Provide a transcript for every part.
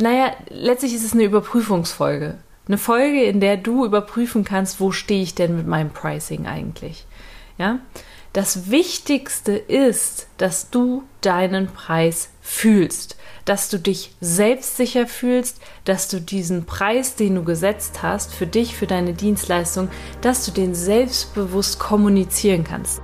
naja, letztlich ist es eine Überprüfungsfolge. Eine Folge, in der du überprüfen kannst, wo stehe ich denn mit meinem Pricing eigentlich. Ja? Das Wichtigste ist, dass du deinen Preis fühlst, dass du dich selbstsicher fühlst, dass du diesen Preis, den du gesetzt hast, für dich, für deine Dienstleistung, dass du den selbstbewusst kommunizieren kannst.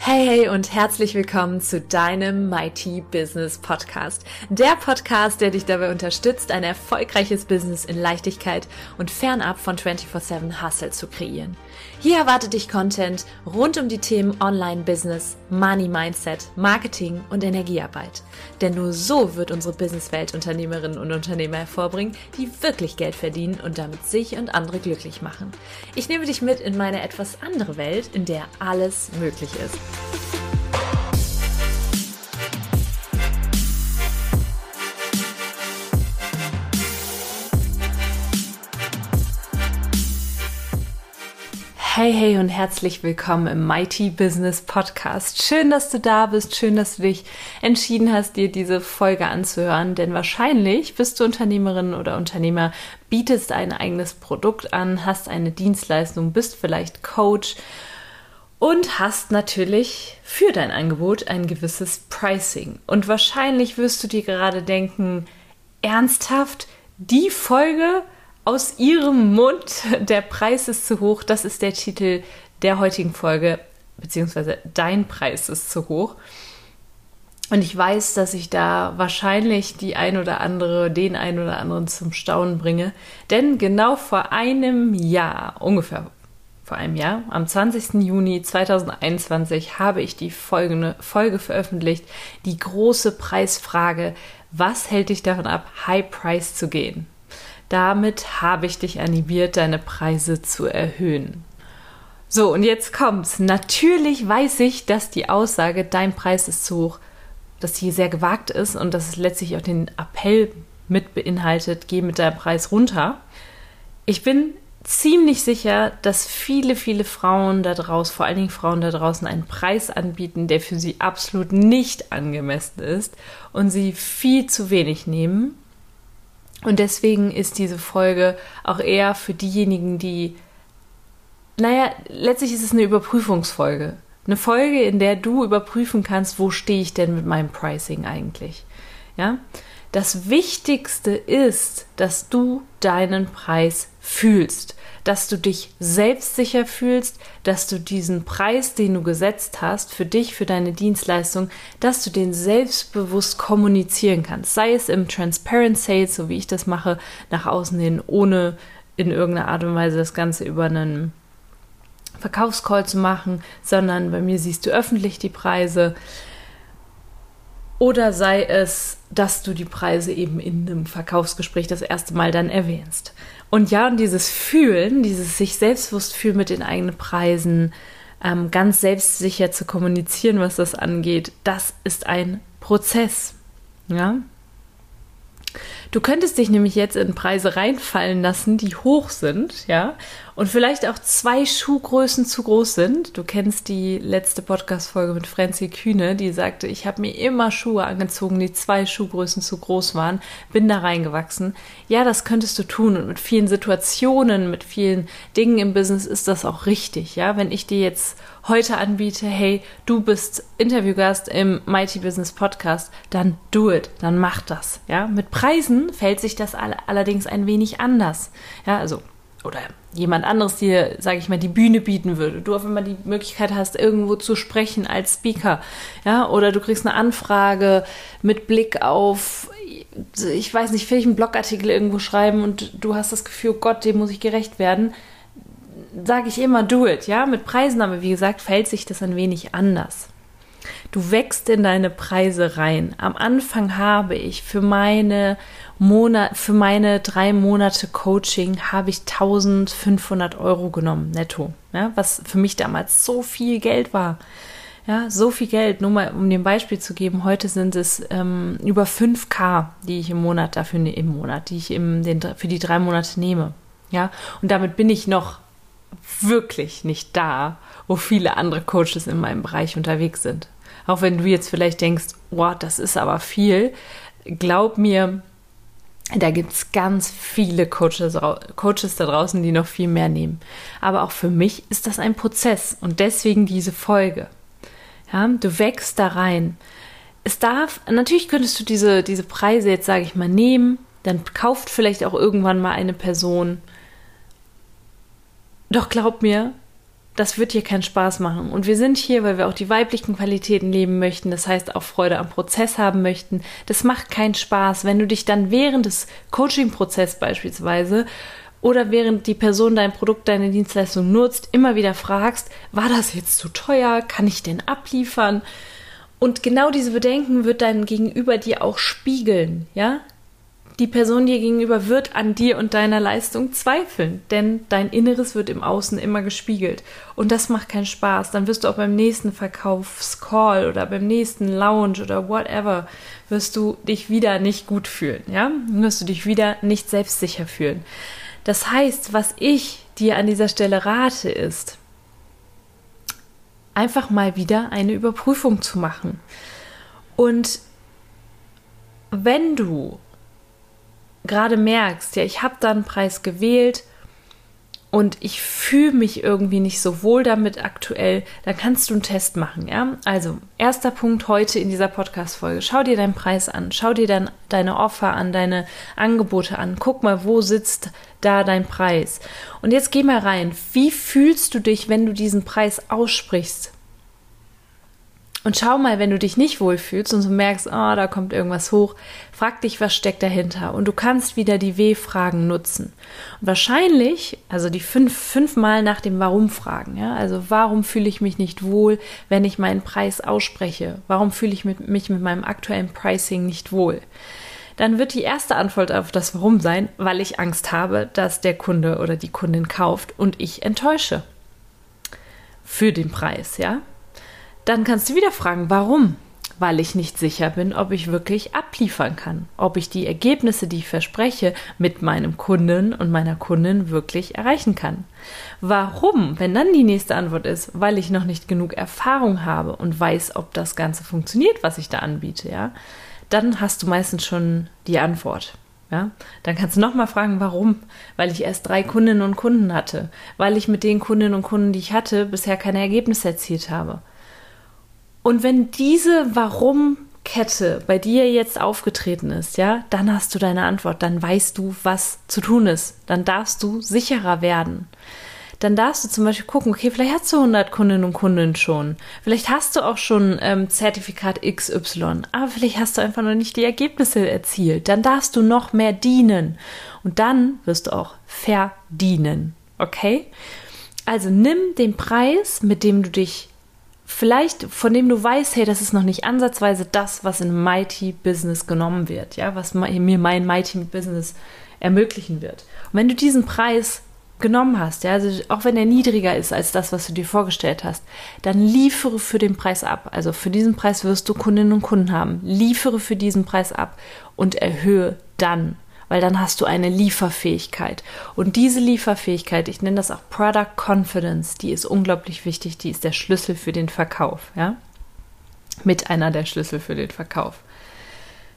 Hey, hey und herzlich willkommen zu deinem Mighty Business Podcast. Der Podcast, der dich dabei unterstützt, ein erfolgreiches Business in Leichtigkeit und fernab von 24-7 Hustle zu kreieren. Hier erwartet dich Content rund um die Themen Online-Business, Money-Mindset, Marketing und Energiearbeit. Denn nur so wird unsere Businesswelt Unternehmerinnen und Unternehmer hervorbringen, die wirklich Geld verdienen und damit sich und andere glücklich machen. Ich nehme dich mit in meine etwas andere Welt, in der alles möglich ist. Hey, hey und herzlich willkommen im Mighty Business Podcast. Schön, dass du da bist. Schön, dass du dich entschieden hast, dir diese Folge anzuhören. Denn wahrscheinlich bist du Unternehmerin oder Unternehmer, bietest ein eigenes Produkt an, hast eine Dienstleistung, bist vielleicht Coach und hast natürlich für dein Angebot ein gewisses Pricing. Und wahrscheinlich wirst du dir gerade denken, ernsthaft, die Folge aus ihrem Mund, der Preis ist zu hoch, das ist der Titel der heutigen Folge, beziehungsweise dein Preis ist zu hoch. Und ich weiß, dass ich da wahrscheinlich die ein oder andere, den ein oder anderen zum Staunen bringe. Denn genau vor einem Jahr, ungefähr vor einem Jahr, am 20. Juni 2021, habe ich die folgende Folge veröffentlicht. Die große Preisfrage. Was hält dich davon ab, High Price zu gehen? Damit habe ich dich animiert, deine Preise zu erhöhen. So, und jetzt kommt's. Natürlich weiß ich, dass die Aussage, dein Preis ist zu hoch, dass sie sehr gewagt ist und dass es letztlich auch den Appell mit beinhaltet, geh mit deinem Preis runter. Ich bin ziemlich sicher, dass viele, viele Frauen da draußen, vor allen Dingen Frauen da draußen, einen Preis anbieten, der für sie absolut nicht angemessen ist und sie viel zu wenig nehmen und deswegen ist diese Folge auch eher für diejenigen, die, naja, letztlich ist es eine Überprüfungsfolge. Eine Folge, in der du überprüfen kannst, wo stehe ich denn mit meinem Pricing eigentlich. Ja? Das Wichtigste ist, dass du deinen Preis fühlst dass du dich selbstsicher fühlst, dass du diesen Preis, den du gesetzt hast, für dich, für deine Dienstleistung, dass du den selbstbewusst kommunizieren kannst. Sei es im Transparent Sales, so wie ich das mache, nach außen hin, ohne in irgendeiner Art und Weise das Ganze über einen Verkaufscall zu machen, sondern bei mir siehst du öffentlich die Preise. Oder sei es, dass du die Preise eben in einem Verkaufsgespräch das erste Mal dann erwähnst. Und ja, und dieses Fühlen, dieses sich selbstbewusst fühlen mit den eigenen Preisen, ähm, ganz selbstsicher zu kommunizieren, was das angeht, das ist ein Prozess. Ja, Du könntest dich nämlich jetzt in Preise reinfallen lassen, die hoch sind, ja, und vielleicht auch zwei Schuhgrößen zu groß sind. Du kennst die letzte Podcast-Folge mit Franzi Kühne, die sagte, ich habe mir immer Schuhe angezogen, die zwei Schuhgrößen zu groß waren, bin da reingewachsen. Ja, das könntest du tun und mit vielen Situationen, mit vielen Dingen im Business ist das auch richtig, ja. Wenn ich dir jetzt heute anbiete, hey, du bist Interviewgast im Mighty Business Podcast, dann do it, dann mach das. Ja, mit Preisen fällt sich das allerdings ein wenig anders. Ja, also oder jemand anderes dir, sage ich mal, die Bühne bieten würde. Du auf einmal die Möglichkeit hast, irgendwo zu sprechen als Speaker, ja, oder du kriegst eine Anfrage mit Blick auf, ich weiß nicht, will ich einen Blogartikel irgendwo schreiben und du hast das Gefühl, oh Gott, dem muss ich gerecht werden sage ich immer, do it, ja. Mit Preisen aber, wie gesagt, fällt sich das ein wenig anders. Du wächst in deine Preise rein. Am Anfang habe ich für meine Monat, für meine drei Monate Coaching habe ich 1500 Euro genommen, netto. Ja, was für mich damals so viel Geld war. Ja, so viel Geld. Nur mal, um ein Beispiel zu geben. Heute sind es ähm, über 5K, die ich im Monat dafür, ne, im Monat, die ich im, den, für die drei Monate nehme. Ja, und damit bin ich noch wirklich nicht da, wo viele andere Coaches in meinem Bereich unterwegs sind. Auch wenn du jetzt vielleicht denkst, wow, das ist aber viel. Glaub mir, Da gibt es ganz viele Coaches, Coaches da draußen, die noch viel mehr nehmen. Aber auch für mich ist das ein Prozess und deswegen diese Folge. Ja, du wächst da rein. Es darf, natürlich könntest du diese, diese Preise jetzt, sage ich mal, nehmen, dann kauft vielleicht auch irgendwann mal eine Person. Doch glaub mir, das wird hier keinen Spaß machen. Und wir sind hier, weil wir auch die weiblichen Qualitäten leben möchten, das heißt auch Freude am Prozess haben möchten. Das macht keinen Spaß, wenn du dich dann während des Coaching-Prozesses beispielsweise oder während die Person dein Produkt, deine Dienstleistung nutzt, immer wieder fragst, war das jetzt zu teuer? Kann ich den abliefern? Und genau diese Bedenken wird dein Gegenüber dir auch spiegeln, ja? Die Person dir gegenüber wird an dir und deiner Leistung zweifeln, denn dein Inneres wird im Außen immer gespiegelt. Und das macht keinen Spaß. Dann wirst du auch beim nächsten Verkaufscall oder beim nächsten Lounge oder whatever, wirst du dich wieder nicht gut fühlen, ja? Wirst du dich wieder nicht selbstsicher fühlen. Das heißt, was ich dir an dieser Stelle rate, ist, einfach mal wieder eine Überprüfung zu machen. Und wenn du gerade merkst, ja, ich habe da einen Preis gewählt und ich fühle mich irgendwie nicht so wohl damit aktuell, dann kannst du einen Test machen, ja? Also, erster Punkt heute in dieser Podcast-Folge. Schau dir deinen Preis an, schau dir dann deine Offer an, deine Angebote an. Guck mal, wo sitzt da dein Preis? Und jetzt geh mal rein. Wie fühlst du dich, wenn du diesen Preis aussprichst? Und schau mal, wenn du dich nicht wohlfühlst und so merkst, oh, da kommt irgendwas hoch, frag dich, was steckt dahinter. Und du kannst wieder die W-Fragen nutzen. Und wahrscheinlich, also die fünf, fünfmal nach dem Warum fragen, ja, also warum fühle ich mich nicht wohl, wenn ich meinen Preis ausspreche? Warum fühle ich mit, mich mit meinem aktuellen Pricing nicht wohl? Dann wird die erste Antwort auf das Warum sein, weil ich Angst habe, dass der Kunde oder die Kundin kauft und ich enttäusche. Für den Preis, ja. Dann kannst du wieder fragen, warum? Weil ich nicht sicher bin, ob ich wirklich abliefern kann, ob ich die Ergebnisse, die ich verspreche, mit meinem Kunden und meiner Kundin wirklich erreichen kann. Warum? Wenn dann die nächste Antwort ist, weil ich noch nicht genug Erfahrung habe und weiß, ob das Ganze funktioniert, was ich da anbiete, ja, dann hast du meistens schon die Antwort. Ja, dann kannst du nochmal fragen, warum? Weil ich erst drei Kundinnen und Kunden hatte, weil ich mit den Kundinnen und Kunden, die ich hatte, bisher keine Ergebnisse erzielt habe. Und wenn diese Warum-Kette bei dir jetzt aufgetreten ist, ja, dann hast du deine Antwort, dann weißt du, was zu tun ist. Dann darfst du sicherer werden. Dann darfst du zum Beispiel gucken, okay, vielleicht hast du 100 Kundinnen und Kunden schon. Vielleicht hast du auch schon ähm, Zertifikat XY, aber vielleicht hast du einfach noch nicht die Ergebnisse erzielt. Dann darfst du noch mehr dienen. Und dann wirst du auch verdienen. Okay? Also nimm den Preis, mit dem du dich vielleicht von dem du weißt, hey, das ist noch nicht ansatzweise das, was in Mighty Business genommen wird, ja, was mir mein Mighty Business ermöglichen wird. Und wenn du diesen Preis genommen hast, ja, also auch wenn er niedriger ist als das, was du dir vorgestellt hast, dann liefere für den Preis ab. Also für diesen Preis wirst du Kundinnen und Kunden haben. Liefere für diesen Preis ab und erhöhe dann weil dann hast du eine Lieferfähigkeit. Und diese Lieferfähigkeit, ich nenne das auch Product Confidence, die ist unglaublich wichtig, die ist der Schlüssel für den Verkauf, ja? Mit einer der Schlüssel für den Verkauf.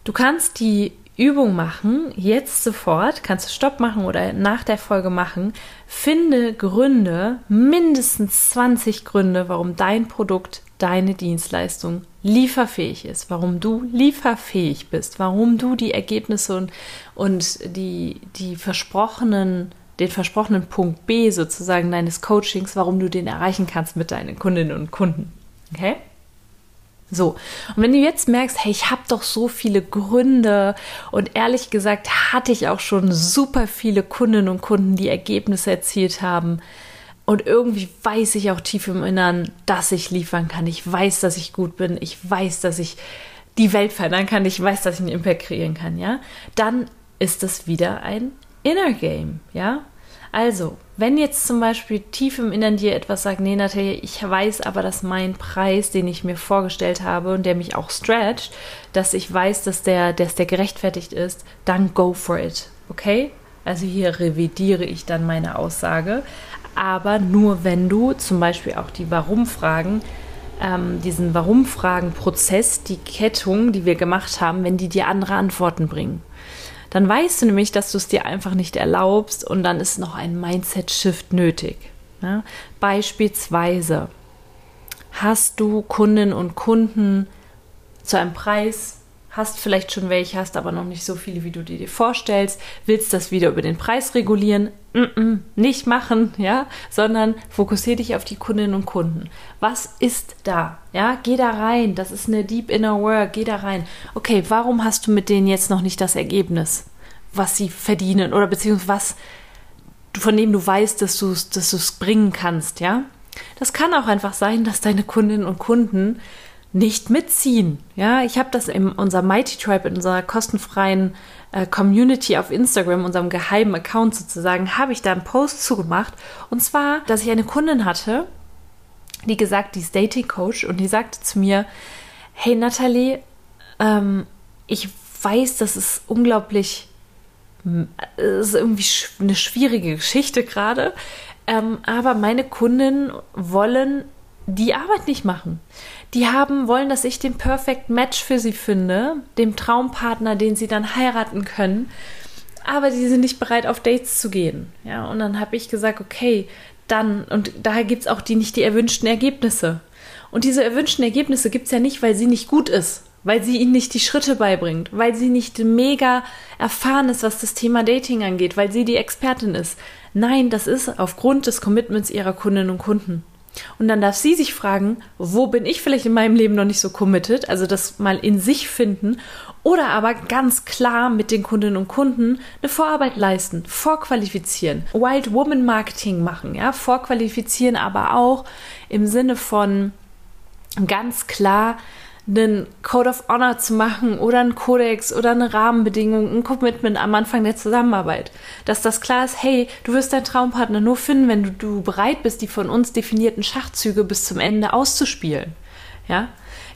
Du kannst die Übung machen, jetzt sofort, kannst du Stopp machen oder nach der Folge machen. Finde Gründe, mindestens 20 Gründe, warum dein Produkt, deine Dienstleistung lieferfähig ist, warum du lieferfähig bist, warum du die Ergebnisse und, und die, die versprochenen, den versprochenen Punkt B sozusagen deines Coachings, warum du den erreichen kannst mit deinen Kundinnen und Kunden. Okay? So, und wenn du jetzt merkst, hey, ich habe doch so viele Gründe und ehrlich gesagt hatte ich auch schon super viele Kundinnen und Kunden, die Ergebnisse erzielt haben, und irgendwie weiß ich auch tief im Innern, dass ich liefern kann. Ich weiß, dass ich gut bin. Ich weiß, dass ich die Welt verändern kann. Ich weiß, dass ich einen Impact kreieren kann, ja. Dann ist das wieder ein Inner Game, ja. Also, wenn jetzt zum Beispiel tief im Innern dir etwas sagt, nee, Natalia, ich weiß aber, dass mein Preis, den ich mir vorgestellt habe und der mich auch stretcht, dass ich weiß, dass der, dass der gerechtfertigt ist, dann go for it, okay? Also hier revidiere ich dann meine Aussage aber nur wenn du zum Beispiel auch die Warum-Fragen, ähm, diesen Warum-Fragen-Prozess, die Kettung, die wir gemacht haben, wenn die dir andere Antworten bringen. Dann weißt du nämlich, dass du es dir einfach nicht erlaubst und dann ist noch ein Mindset-Shift nötig. Ja? Beispielsweise hast du Kundinnen und Kunden zu einem Preis, hast vielleicht schon welche, hast aber noch nicht so viele, wie du dir vorstellst, willst das wieder über den Preis regulieren, mm -mm, nicht machen, ja, sondern fokussiere dich auf die Kundinnen und Kunden. Was ist da? Ja, geh da rein. Das ist eine Deep Inner Work. Geh da rein. Okay, warum hast du mit denen jetzt noch nicht das Ergebnis, was sie verdienen oder beziehungsweise was von dem du weißt, dass du dass es bringen kannst, ja? Das kann auch einfach sein, dass deine Kundinnen und Kunden nicht mitziehen. Ja, ich habe das in unserem Mighty Tribe, in unserer kostenfreien äh, Community auf Instagram, unserem geheimen Account sozusagen, habe ich da einen Post zugemacht. Und zwar, dass ich eine Kundin hatte, die gesagt, die ist Dating Coach und die sagte zu mir, hey Natalie, ähm, ich weiß, das ist unglaublich, es ist irgendwie eine schwierige Geschichte gerade, ähm, aber meine Kunden wollen die Arbeit nicht machen. Die haben, wollen, dass ich den Perfect Match für sie finde, dem Traumpartner, den sie dann heiraten können. Aber die sind nicht bereit, auf Dates zu gehen. Ja, und dann habe ich gesagt, okay, dann, und daher gibt es auch die nicht die erwünschten Ergebnisse. Und diese erwünschten Ergebnisse gibt es ja nicht, weil sie nicht gut ist, weil sie ihnen nicht die Schritte beibringt, weil sie nicht mega erfahren ist, was das Thema Dating angeht, weil sie die Expertin ist. Nein, das ist aufgrund des Commitments ihrer Kundinnen und Kunden. Und dann darf sie sich fragen, wo bin ich vielleicht in meinem Leben noch nicht so committed, also das mal in sich finden oder aber ganz klar mit den Kundinnen und Kunden eine Vorarbeit leisten, vorqualifizieren, Wild Woman Marketing machen, ja, vorqualifizieren, aber auch im Sinne von ganz klar einen Code of Honor zu machen oder einen Kodex oder eine Rahmenbedingung, ein Commitment am Anfang der Zusammenarbeit. Dass das klar ist, hey, du wirst deinen Traumpartner nur finden, wenn du, du bereit bist, die von uns definierten Schachzüge bis zum Ende auszuspielen. Ja,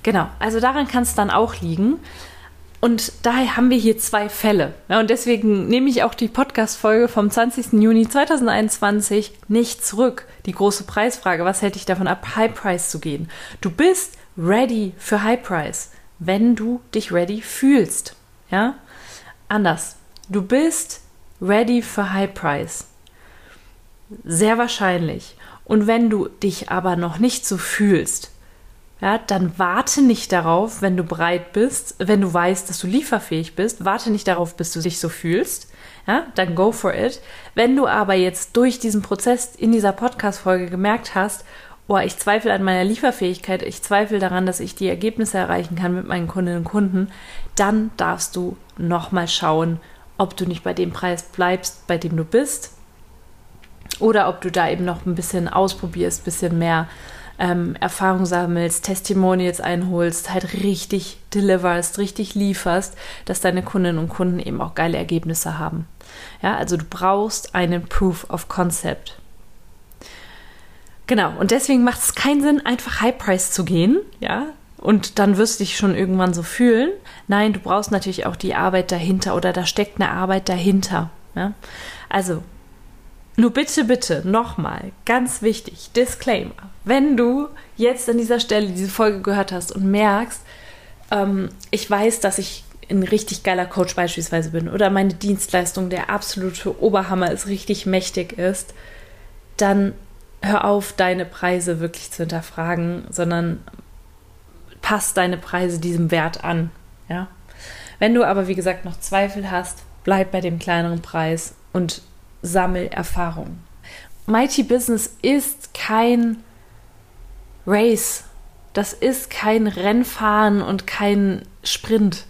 genau. Also daran kann es dann auch liegen. Und daher haben wir hier zwei Fälle. Ja, und deswegen nehme ich auch die Podcast-Folge vom 20. Juni 2021 nicht zurück. Die große Preisfrage, was hält dich davon ab, High Price zu gehen? Du bist ready für High Price, wenn du dich ready fühlst. Ja? Anders. Du bist ready für High Price. Sehr wahrscheinlich. Und wenn du dich aber noch nicht so fühlst, ja, dann warte nicht darauf, wenn du bereit bist, wenn du weißt, dass du lieferfähig bist, warte nicht darauf, bis du dich so fühlst. Ja, dann go for it. Wenn du aber jetzt durch diesen Prozess in dieser Podcast-Folge gemerkt hast, oh, ich zweifle an meiner Lieferfähigkeit, ich zweifle daran, dass ich die Ergebnisse erreichen kann mit meinen Kundinnen und Kunden, dann darfst du nochmal schauen, ob du nicht bei dem Preis bleibst, bei dem du bist, oder ob du da eben noch ein bisschen ausprobierst, ein bisschen mehr ähm, Erfahrung sammelst, Testimonials einholst, halt richtig deliverst, richtig lieferst, dass deine Kundinnen und Kunden eben auch geile Ergebnisse haben. Ja, also du brauchst einen Proof of Concept. Genau, und deswegen macht es keinen Sinn, einfach High Price zu gehen, ja, und dann wirst du dich schon irgendwann so fühlen. Nein, du brauchst natürlich auch die Arbeit dahinter oder da steckt eine Arbeit dahinter. Ja? Also, nur bitte, bitte, nochmal, ganz wichtig, Disclaimer. Wenn du jetzt an dieser Stelle diese Folge gehört hast und merkst, ähm, ich weiß, dass ich ein richtig geiler Coach beispielsweise bin oder meine Dienstleistung der absolute Oberhammer ist, richtig mächtig ist, dann hör auf, deine Preise wirklich zu hinterfragen, sondern passt deine Preise diesem Wert an. Ja? Wenn du aber, wie gesagt, noch Zweifel hast, bleib bei dem kleineren Preis und sammel Erfahrung. Mighty Business ist kein Race. Das ist kein Rennfahren und kein Sprint.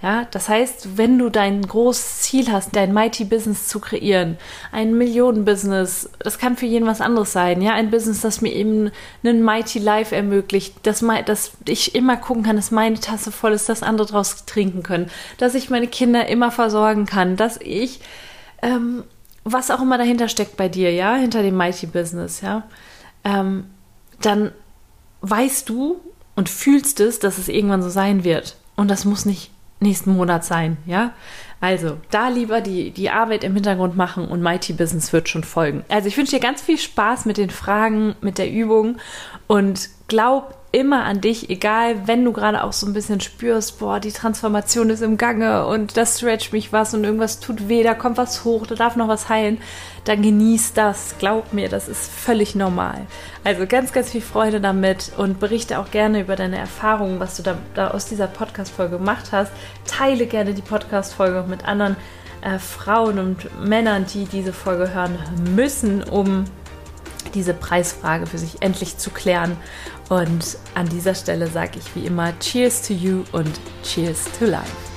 Ja, das heißt, wenn du dein großes Ziel hast, dein Mighty Business zu kreieren, ein Millionen-Business, das kann für jeden was anderes sein, ja, ein Business, das mir eben einen Mighty Life ermöglicht, dass, dass ich immer gucken kann, dass meine Tasse voll ist, dass andere draus trinken können, dass ich meine Kinder immer versorgen kann, dass ich, ähm, was auch immer dahinter steckt bei dir, ja, hinter dem Mighty Business, ja, ähm, dann weißt du und fühlst es, dass es irgendwann so sein wird. Und das muss nicht nächsten Monat sein, ja? Also, da lieber die, die Arbeit im Hintergrund machen und Mighty Business wird schon folgen. Also, ich wünsche dir ganz viel Spaß mit den Fragen, mit der Übung und glaub immer an dich, egal wenn du gerade auch so ein bisschen spürst, boah, die Transformation ist im Gange und das stretcht mich was und irgendwas tut weh, da kommt was hoch, da darf noch was heilen, dann genieß das. Glaub mir, das ist völlig normal. Also ganz, ganz viel Freude damit und berichte auch gerne über deine Erfahrungen, was du da, da aus dieser Podcast-Folge gemacht hast. Teile gerne die Podcast-Folge mit anderen äh, Frauen und Männern, die diese Folge hören müssen, um diese Preisfrage für sich endlich zu klären. Und an dieser Stelle sage ich wie immer Cheers to you und Cheers to life.